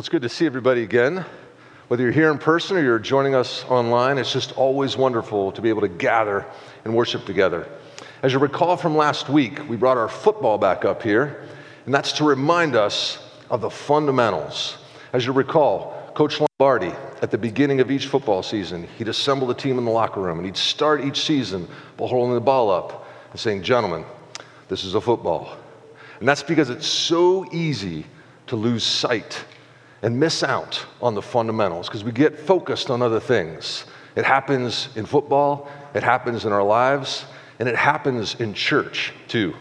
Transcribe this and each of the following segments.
Well, it's good to see everybody again. Whether you're here in person or you're joining us online, it's just always wonderful to be able to gather and worship together. As you recall from last week, we brought our football back up here, and that's to remind us of the fundamentals. As you recall, Coach Lombardi, at the beginning of each football season, he'd assemble the team in the locker room and he'd start each season by holding the ball up and saying, Gentlemen, this is a football. And that's because it's so easy to lose sight and miss out on the fundamentals because we get focused on other things. It happens in football, it happens in our lives, and it happens in church too.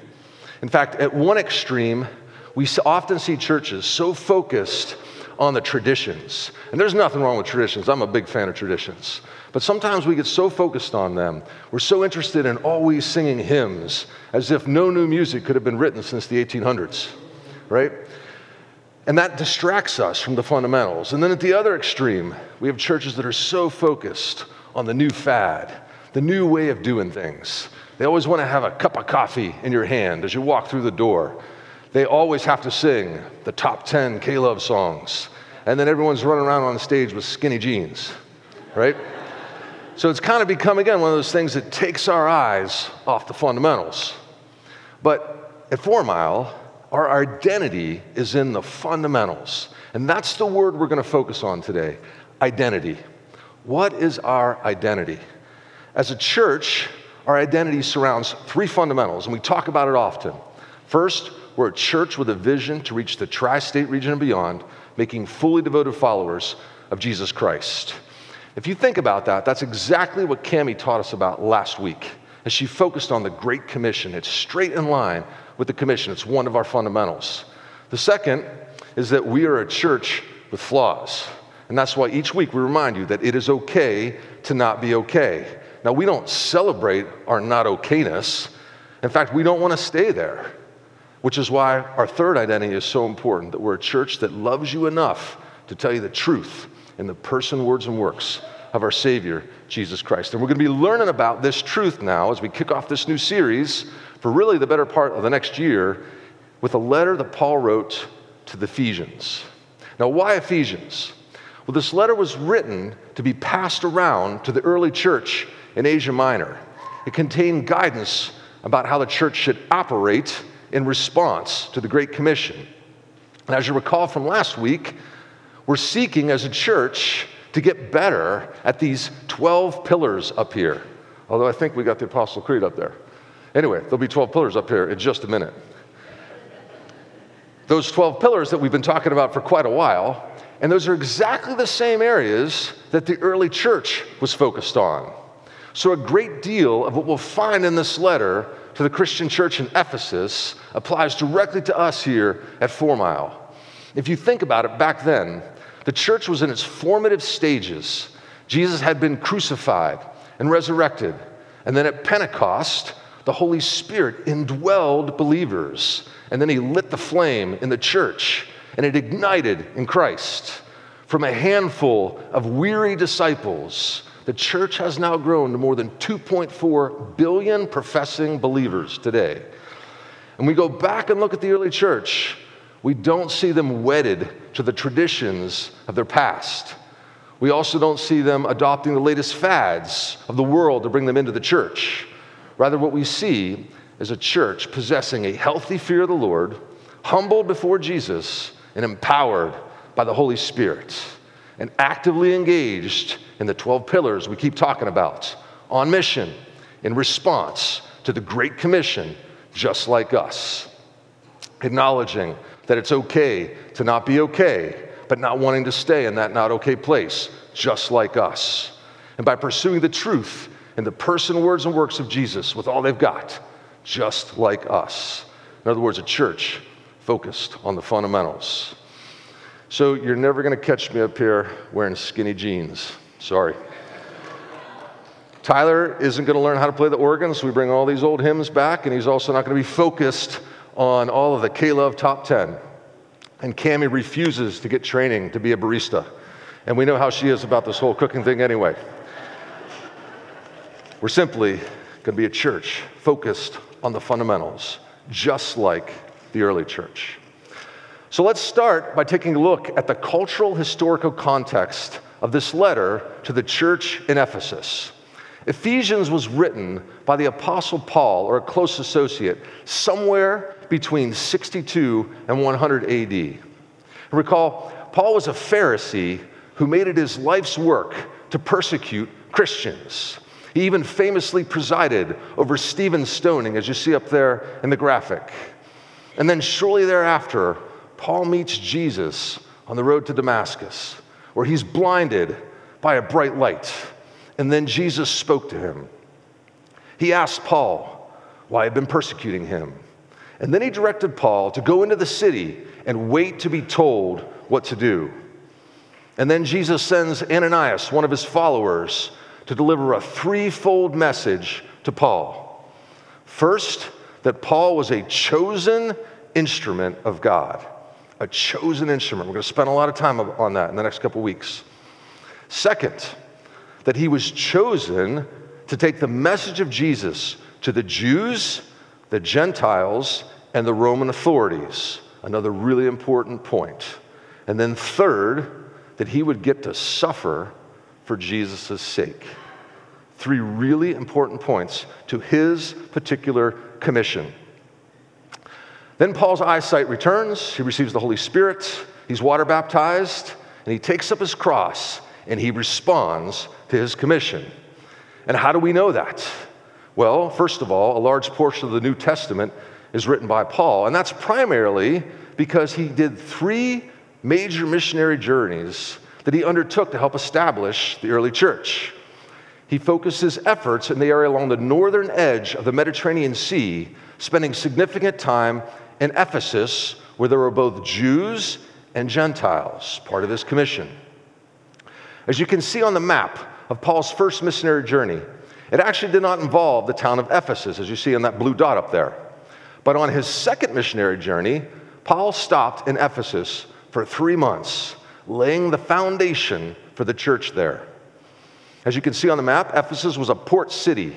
In fact, at one extreme, we often see churches so focused on the traditions. And there's nothing wrong with traditions. I'm a big fan of traditions. But sometimes we get so focused on them. We're so interested in always singing hymns as if no new music could have been written since the 1800s, right? And that distracts us from the fundamentals. And then at the other extreme, we have churches that are so focused on the new fad, the new way of doing things. They always want to have a cup of coffee in your hand as you walk through the door. They always have to sing the top 10 K Love songs. And then everyone's running around on stage with skinny jeans, right? So it's kind of become, again, one of those things that takes our eyes off the fundamentals. But at Four Mile, our identity is in the fundamentals. And that's the word we're going to focus on today identity. What is our identity? As a church, our identity surrounds three fundamentals, and we talk about it often. First, we're a church with a vision to reach the tri state region and beyond, making fully devoted followers of Jesus Christ. If you think about that, that's exactly what Cami taught us about last week as she focused on the Great Commission. It's straight in line with the commission, it's one of our fundamentals. The second is that we are a church with flaws. And that's why each week we remind you that it is okay to not be okay. Now, we don't celebrate our not okayness. In fact, we don't want to stay there. Which is why our third identity is so important that we're a church that loves you enough to tell you the truth in the person, words, and works of our Savior, Jesus Christ. And we're going to be learning about this truth now as we kick off this new series for really the better part of the next year with a letter that Paul wrote to the Ephesians. Now, why Ephesians? Well, this letter was written to be passed around to the early church in Asia Minor. It contained guidance about how the church should operate in response to the Great Commission. And as you recall from last week, we're seeking as a church to get better at these 12 pillars up here. Although I think we got the Apostle Creed up there. Anyway, there'll be 12 pillars up here in just a minute. Those 12 pillars that we've been talking about for quite a while, and those are exactly the same areas that the early church was focused on. So, a great deal of what we'll find in this letter to the Christian church in Ephesus applies directly to us here at Four Mile. If you think about it, back then, the church was in its formative stages. Jesus had been crucified and resurrected. And then at Pentecost, the Holy Spirit indwelled believers. And then he lit the flame in the church, and it ignited in Christ. From a handful of weary disciples the church has now grown to more than 2.4 billion professing believers today. And we go back and look at the early church, we don't see them wedded to the traditions of their past. We also don't see them adopting the latest fads of the world to bring them into the church. Rather, what we see is a church possessing a healthy fear of the Lord, humbled before Jesus, and empowered by the Holy Spirit and actively engaged in the 12 pillars we keep talking about on mission in response to the Great Commission, just like us. Acknowledging that it's okay to not be okay, but not wanting to stay in that not okay place, just like us. And by pursuing the truth in the person, words, and works of Jesus with all they've got, just like us. In other words, a church focused on the fundamentals. So you're never going to catch me up here wearing skinny jeans. Sorry. Tyler isn't going to learn how to play the organ, so we bring all these old hymns back, and he's also not going to be focused on all of the K Love top 10. And Cami refuses to get training to be a barista. And we know how she is about this whole cooking thing anyway. We're simply going to be a church focused on the fundamentals, just like the early church. So let's start by taking a look at the cultural historical context of this letter to the church in Ephesus. Ephesians was written by the Apostle Paul, or a close associate, somewhere between 62 and 100 AD. Recall, Paul was a Pharisee who made it his life's work to persecute Christians. He even famously presided over Stephen's stoning, as you see up there in the graphic. And then shortly thereafter, Paul meets Jesus on the road to Damascus, where he's blinded by a bright light. And then Jesus spoke to him. He asked Paul why he'd been persecuting him. And then he directed Paul to go into the city and wait to be told what to do. And then Jesus sends Ananias, one of his followers, to deliver a threefold message to Paul. First, that Paul was a chosen instrument of God. A chosen instrument. We're going to spend a lot of time on that in the next couple weeks. Second, that he was chosen to take the message of Jesus to the Jews, the Gentiles, and the Roman authorities. Another really important point. And then, third, that he would get to suffer for Jesus' sake. Three really important points to his particular commission. Then Paul's eyesight returns, he receives the Holy Spirit, he's water baptized, and he takes up his cross and he responds to his commission. And how do we know that? Well, first of all, a large portion of the New Testament is written by Paul, and that's primarily because he did three major missionary journeys that he undertook to help establish the early church. He focused his efforts in the area along the northern edge of the Mediterranean Sea, spending significant time in Ephesus, where there were both Jews and Gentiles, part of his commission. As you can see on the map of Paul's first missionary journey, it actually did not involve the town of Ephesus, as you see on that blue dot up there. But on his second missionary journey, Paul stopped in Ephesus for three months, laying the foundation for the church there. As you can see on the map, Ephesus was a port city,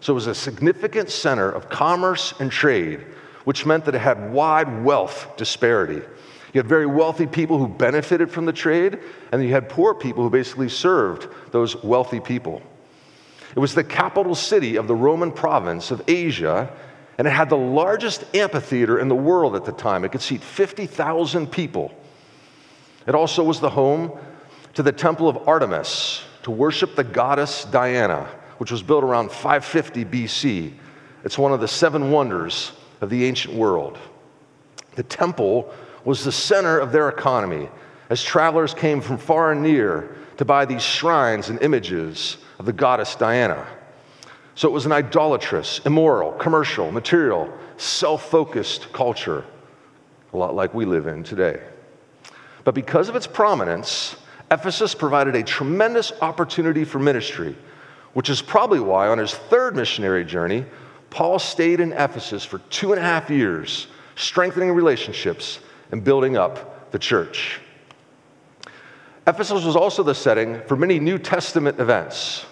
so it was a significant center of commerce and trade, which meant that it had wide wealth disparity. You had very wealthy people who benefited from the trade, and you had poor people who basically served those wealthy people. It was the capital city of the Roman province of Asia, and it had the largest amphitheater in the world at the time. It could seat 50,000 people. It also was the home to the Temple of Artemis to worship the goddess Diana, which was built around 550 BC. It's one of the seven wonders of the ancient world. The temple was the center of their economy as travelers came from far and near to buy these shrines and images of the goddess Diana. So it was an idolatrous, immoral, commercial, material, self focused culture, a lot like we live in today. But because of its prominence, Ephesus provided a tremendous opportunity for ministry, which is probably why on his third missionary journey, Paul stayed in Ephesus for two and a half years, strengthening relationships and building up the church. Ephesus was also the setting for many New Testament events.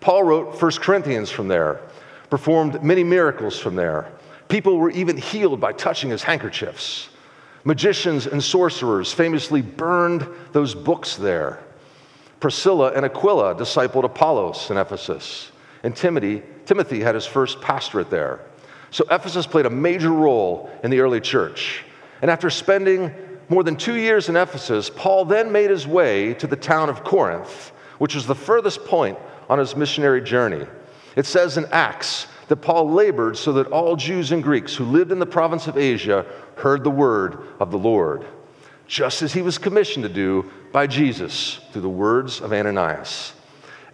Paul wrote 1 Corinthians from there, performed many miracles from there. People were even healed by touching his handkerchiefs. Magicians and sorcerers famously burned those books there. Priscilla and Aquila discipled Apollos in Ephesus, and Timothy, Timothy had his first pastorate there. So Ephesus played a major role in the early church. And after spending more than two years in Ephesus, Paul then made his way to the town of Corinth, which was the furthest point on his missionary journey. It says in Acts that Paul labored so that all Jews and Greeks who lived in the province of Asia heard the word of the Lord, just as he was commissioned to do by Jesus through the words of Ananias.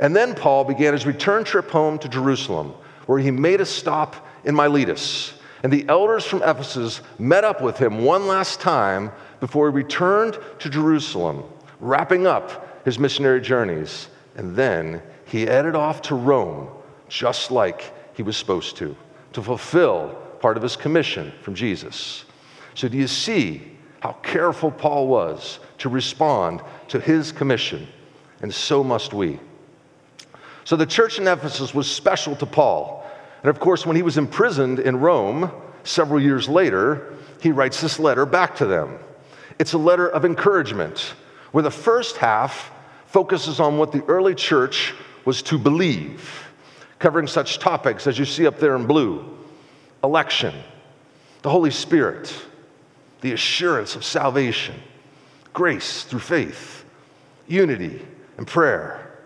And then Paul began his return trip home to Jerusalem, where he made a stop in Miletus. And the elders from Ephesus met up with him one last time before he returned to Jerusalem, wrapping up his missionary journeys. And then he headed off to Rome, just like he was supposed to, to fulfill part of his commission from Jesus. So, do you see how careful Paul was to respond to his commission? And so must we. So, the church in Ephesus was special to Paul. And of course, when he was imprisoned in Rome several years later, he writes this letter back to them. It's a letter of encouragement, where the first half focuses on what the early church was to believe, covering such topics as you see up there in blue election, the Holy Spirit, the assurance of salvation, grace through faith, unity, and prayer.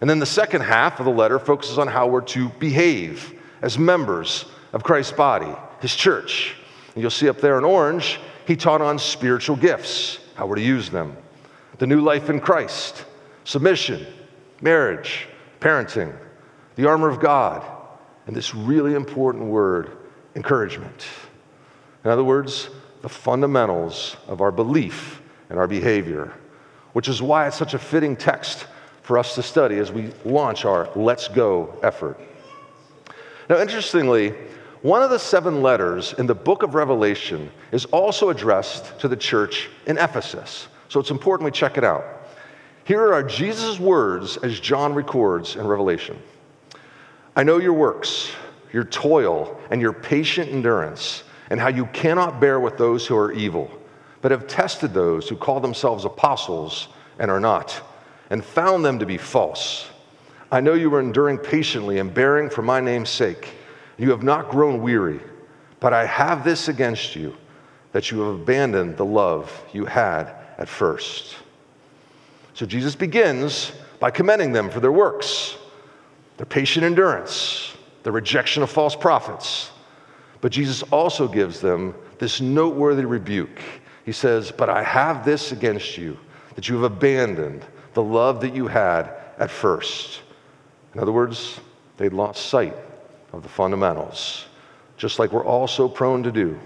And then the second half of the letter focuses on how we're to behave as members of Christ's body, his church. And you'll see up there in orange, he taught on spiritual gifts, how we're to use them, the new life in Christ, submission, marriage, parenting, the armor of God, and this really important word, encouragement. In other words, the fundamentals of our belief and our behavior, which is why it's such a fitting text for us to study as we launch our Let's Go effort. Now, interestingly, one of the seven letters in the book of Revelation is also addressed to the church in Ephesus. So it's important we check it out. Here are Jesus' words as John records in Revelation I know your works, your toil, and your patient endurance, and how you cannot bear with those who are evil, but have tested those who call themselves apostles and are not, and found them to be false. I know you are enduring patiently and bearing for my name's sake. You have not grown weary, but I have this against you that you have abandoned the love you had at first. So Jesus begins by commending them for their works, their patient endurance, the rejection of false prophets. But Jesus also gives them this noteworthy rebuke. He says, But I have this against you, that you have abandoned the love that you had at first. In other words, they'd lost sight of the fundamentals, just like we're all so prone to do.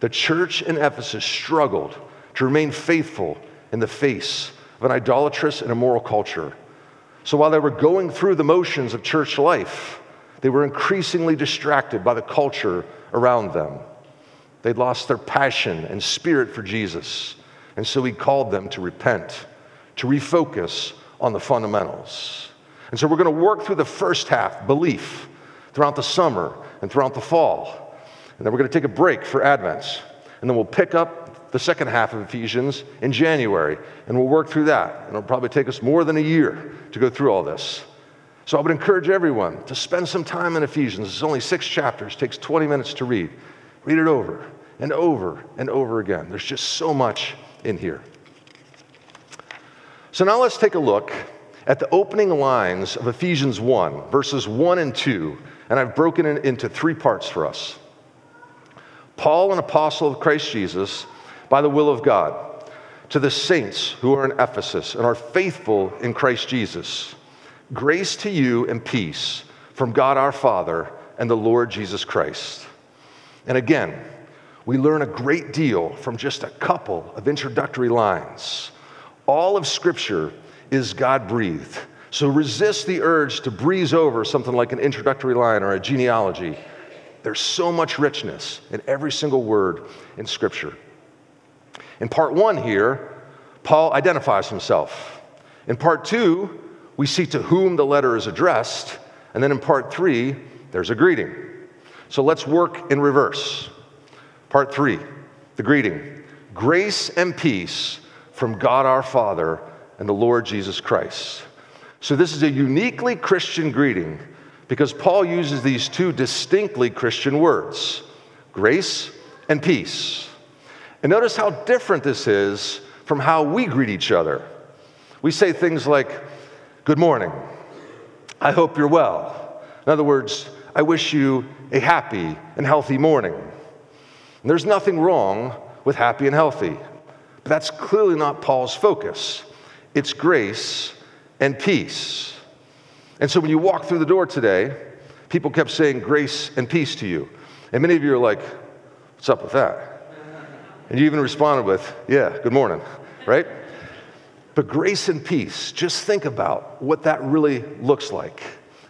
The church in Ephesus struggled to remain faithful in the face of an idolatrous and immoral culture. So while they were going through the motions of church life, they were increasingly distracted by the culture around them. They'd lost their passion and spirit for Jesus. And so he called them to repent, to refocus on the fundamentals. And so we're going to work through the first half, belief, throughout the summer and throughout the fall. And then we're going to take a break for Advents. And then we'll pick up the second half of Ephesians in January, and we'll work through that. And it'll probably take us more than a year to go through all this. So I would encourage everyone to spend some time in Ephesians. It's only six chapters, takes 20 minutes to read. Read it over and over and over again. There's just so much in here. So now let's take a look at the opening lines of Ephesians 1, verses 1 and 2, and I've broken it into three parts for us. Paul, an apostle of Christ Jesus, by the will of God, to the saints who are in Ephesus and are faithful in Christ Jesus. Grace to you and peace from God our Father and the Lord Jesus Christ. And again, we learn a great deal from just a couple of introductory lines. All of Scripture is God breathed. So resist the urge to breeze over something like an introductory line or a genealogy. There's so much richness in every single word in Scripture. In part one here, Paul identifies himself. In part two, we see to whom the letter is addressed. And then in part three, there's a greeting. So let's work in reverse. Part three, the greeting Grace and peace from God our Father and the Lord Jesus Christ. So this is a uniquely Christian greeting because Paul uses these two distinctly Christian words grace and peace. And notice how different this is from how we greet each other. We say things like, Good morning. I hope you're well. In other words, I wish you a happy and healthy morning. And there's nothing wrong with happy and healthy, but that's clearly not Paul's focus. It's grace and peace. And so when you walk through the door today, people kept saying grace and peace to you. And many of you are like, What's up with that? And you even responded with, Yeah, good morning, right? But grace and peace, just think about what that really looks like.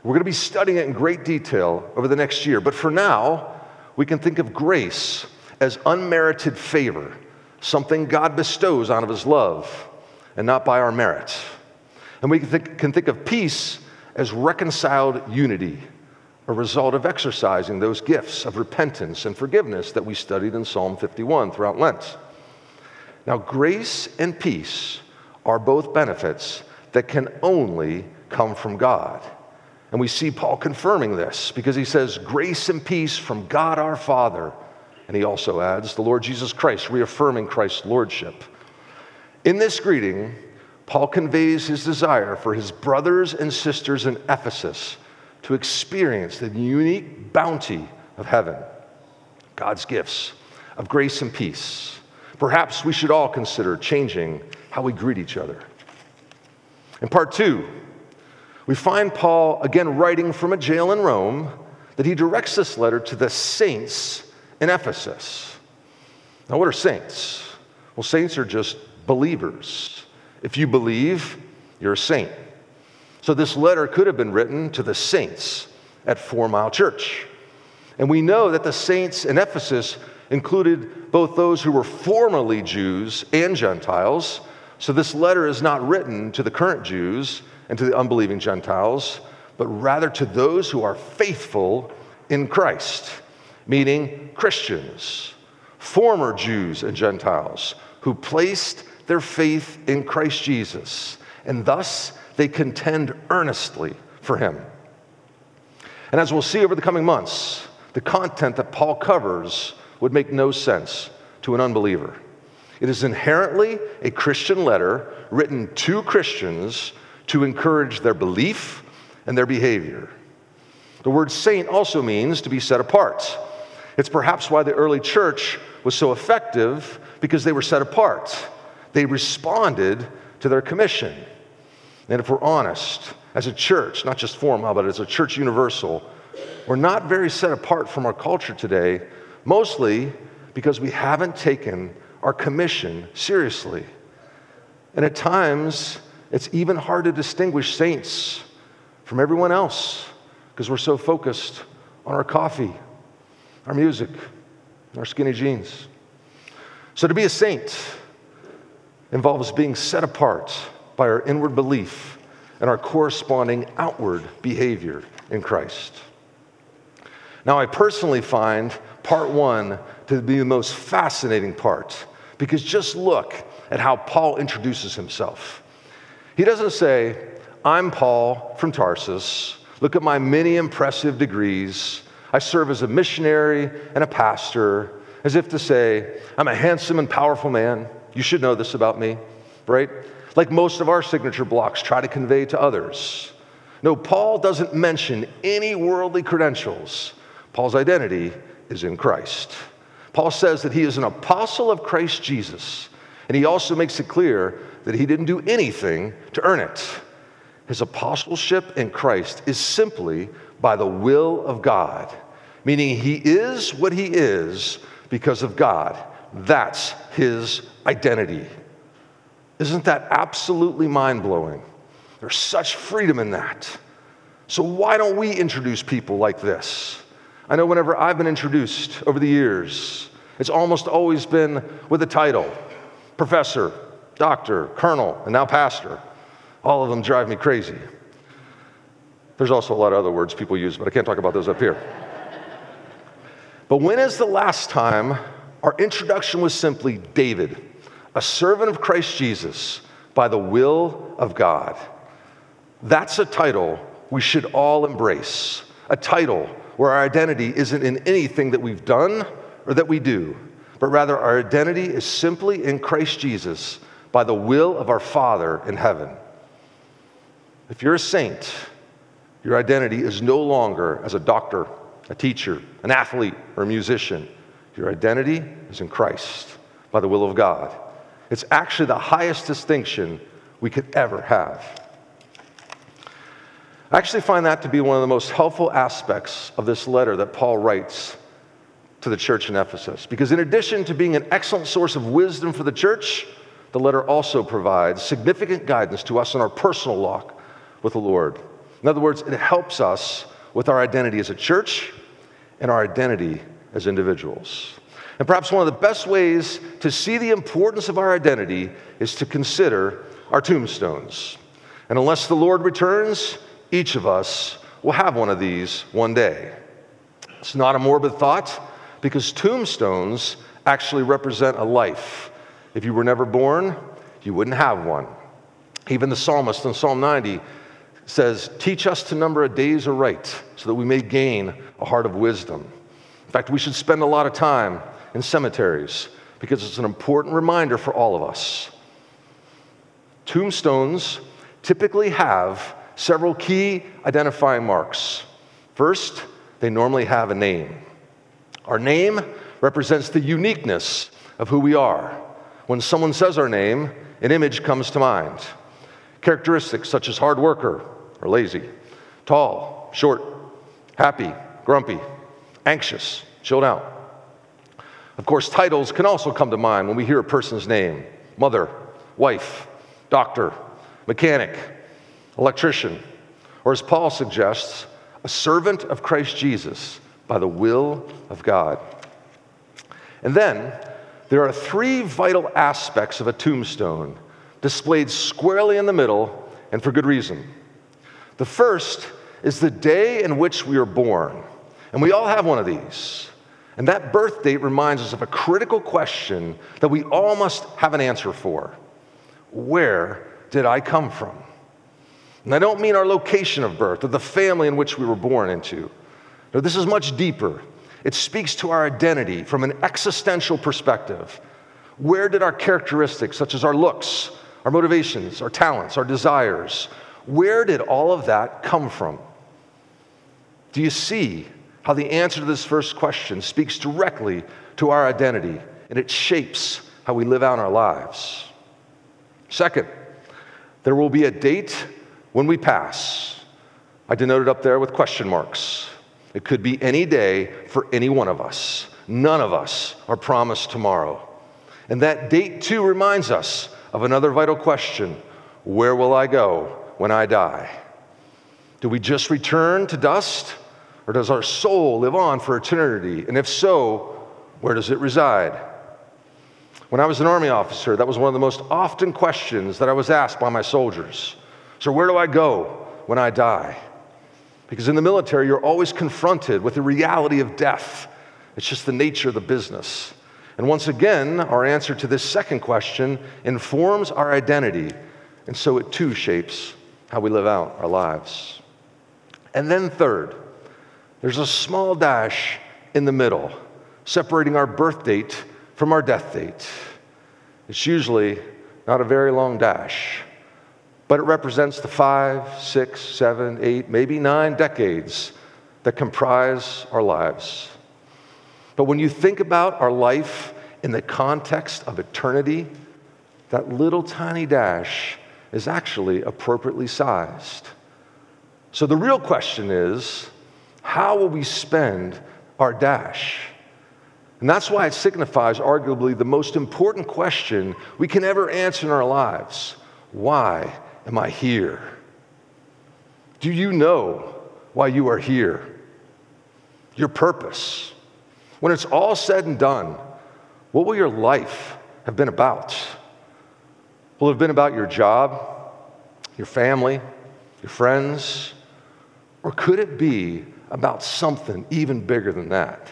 We're going to be studying it in great detail over the next year. But for now, we can think of grace as unmerited favor, something God bestows out of his love and not by our merit. And we can think, can think of peace as reconciled unity a result of exercising those gifts of repentance and forgiveness that we studied in Psalm 51 throughout Lent. Now, grace and peace are both benefits that can only come from God. And we see Paul confirming this because he says, Grace and peace from God our Father. And he also adds, the Lord Jesus Christ, reaffirming Christ's lordship. In this greeting, Paul conveys his desire for his brothers and sisters in Ephesus to experience the unique bounty of heaven, God's gifts of grace and peace. Perhaps we should all consider changing how we greet each other. In part two, we find Paul again writing from a jail in Rome that he directs this letter to the saints in Ephesus. Now, what are saints? Well, saints are just believers. If you believe, you're a saint. So this letter could have been written to the saints at Four Mile Church. And we know that the saints in Ephesus included both those who were formerly Jews and Gentiles. So this letter is not written to the current Jews and to the unbelieving Gentiles, but rather to those who are faithful in Christ, meaning Christians, former Jews and Gentiles who placed their faith in Christ Jesus, and thus they contend earnestly for him. And as we'll see over the coming months, the content that Paul covers would make no sense to an unbeliever. It is inherently a Christian letter written to Christians to encourage their belief and their behavior. The word saint also means to be set apart. It's perhaps why the early church was so effective because they were set apart. They responded to their commission. And if we're honest, as a church, not just Four Mile, but as a church universal, we're not very set apart from our culture today, mostly because we haven't taken our commission seriously. And at times, it's even hard to distinguish saints from everyone else because we're so focused on our coffee, our music, our skinny jeans. So to be a saint, involves being set apart by our inward belief and our corresponding outward behavior in Christ. Now, I personally find part one to be the most fascinating part because just look at how Paul introduces himself. He doesn't say, I'm Paul from Tarsus. Look at my many impressive degrees. I serve as a missionary and a pastor, as if to say, I'm a handsome and powerful man. You should know this about me, right? Like most of our signature blocks try to convey to others. No, Paul doesn't mention any worldly credentials. Paul's identity is in Christ. Paul says that he is an apostle of Christ Jesus, and he also makes it clear that he didn't do anything to earn it. His apostleship in Christ is simply by the will of God, meaning he is what he is because of God. That's his identity. Isn't that absolutely mind blowing? There's such freedom in that. So, why don't we introduce people like this? I know whenever I've been introduced over the years, it's almost always been with a title professor, doctor, colonel, and now pastor. All of them drive me crazy. There's also a lot of other words people use, but I can't talk about those up here. but when is the last time our introduction was simply David? a servant of Christ Jesus by the will of God. That's a title we should all embrace. A title where our identity isn't in anything that we've done or that we do, but rather our identity is simply in Christ Jesus by the will of our Father in heaven. If you're a saint, your identity is no longer as a doctor, a teacher, an athlete, or a musician. Your identity is in Christ by the will of God. It's actually the highest distinction we could ever have. I actually find that to be one of the most helpful aspects of this letter that Paul writes to the church in Ephesus. Because in addition to being an excellent source of wisdom for the church, the letter also provides significant guidance to us in our personal walk with the Lord. In other words, it helps us with our identity as a church and our identity as individuals. And perhaps one of the best ways to see the importance of our identity is to consider our tombstones. And unless the Lord returns, each of us will have one of these one day. It's not a morbid thought because tombstones actually represent a life. If you were never born, you wouldn't have one. Even the psalmist in Psalm 90 says, Teach us to number our days aright so that we may gain a heart of wisdom. In fact, we should spend a lot of time in cemeteries because it's an important reminder for all of us. Tombstones typically have several key identifying marks. First, they normally have a name. Our name represents the uniqueness of who we are. When someone says our name, an image comes to mind. Characteristics such as hard worker or lazy, tall, short, happy, grumpy, anxious, chilled out. Of course, titles can also come to mind when we hear a person's name mother, wife, doctor, mechanic, electrician, or as Paul suggests, a servant of Christ Jesus by the will of God. And then there are three vital aspects of a tombstone displayed squarely in the middle and for good reason. The first is the day in which we are born, and we all have one of these. And that birth date reminds us of a critical question that we all must have an answer for Where did I come from? And I don't mean our location of birth or the family in which we were born into. No, this is much deeper. It speaks to our identity from an existential perspective. Where did our characteristics, such as our looks, our motivations, our talents, our desires, where did all of that come from? Do you see how the answer to this first question speaks directly to our identity and it shapes how we live out our lives? Second, there will be a date when we pass. I denoted up there with question marks. It could be any day for any one of us. None of us are promised tomorrow. And that date, too, reminds us of another vital question Where will I go when I die? Do we just return to dust, or does our soul live on for eternity? And if so, where does it reside? When I was an Army officer, that was one of the most often questions that I was asked by my soldiers. So, where do I go when I die? Because in the military, you're always confronted with the reality of death. It's just the nature of the business. And once again, our answer to this second question informs our identity, and so it too shapes how we live out our lives. And then, third, there's a small dash in the middle, separating our birth date from our death date. It's usually not a very long dash but it represents the five, six, seven, eight, maybe nine decades that comprise our lives. But when you think about our life in the context of eternity, that little tiny dash is actually appropriately sized. So the real question is how will we spend our dash? And that's why it signifies arguably the most important question we can ever answer in our lives. Why am I here? Do you know why you are here? Your purpose. When it's all said and done, what will your life have been about? Will it have been about your job, your family, your friends? Or could it be about something even bigger than that?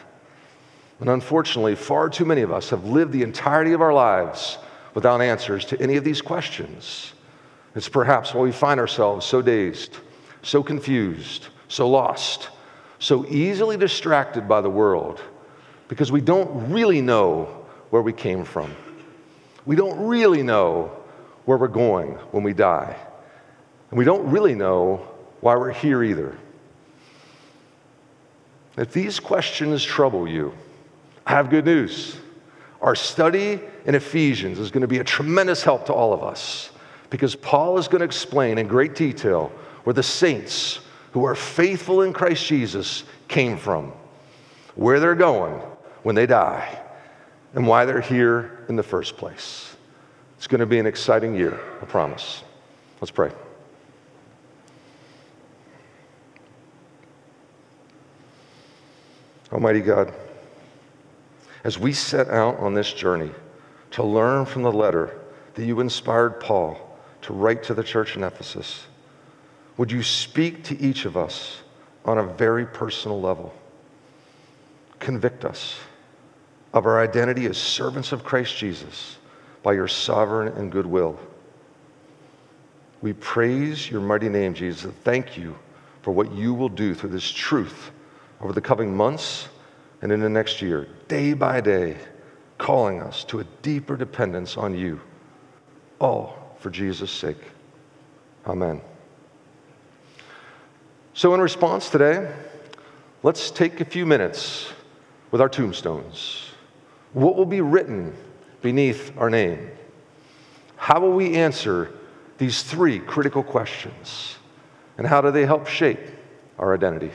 And unfortunately, far too many of us have lived the entirety of our lives without answers to any of these questions. It's perhaps why we find ourselves so dazed, so confused, so lost, so easily distracted by the world because we don't really know where we came from. We don't really know where we're going when we die. And we don't really know why we're here either. If these questions trouble you, I have good news. Our study in Ephesians is going to be a tremendous help to all of us because Paul is going to explain in great detail where the saints who are faithful in Christ Jesus came from, where they're going when they die, and why they're here in the first place. It's going to be an exciting year, I promise. Let's pray. Almighty God, as we set out on this journey to learn from the letter that you inspired Paul to write to the church in Ephesus. Would you speak to each of us on a very personal level? Convict us of our identity as servants of Christ Jesus by your sovereign and good will. We praise your mighty name, Jesus. Thank you for what you will do through this truth over the coming months and in the next year, day by day, calling us to a deeper dependence on you, all for Jesus' sake. Amen. So, in response today, let's take a few minutes with our tombstones. What will be written beneath our name? How will we answer these three critical questions? And how do they help shape our identity?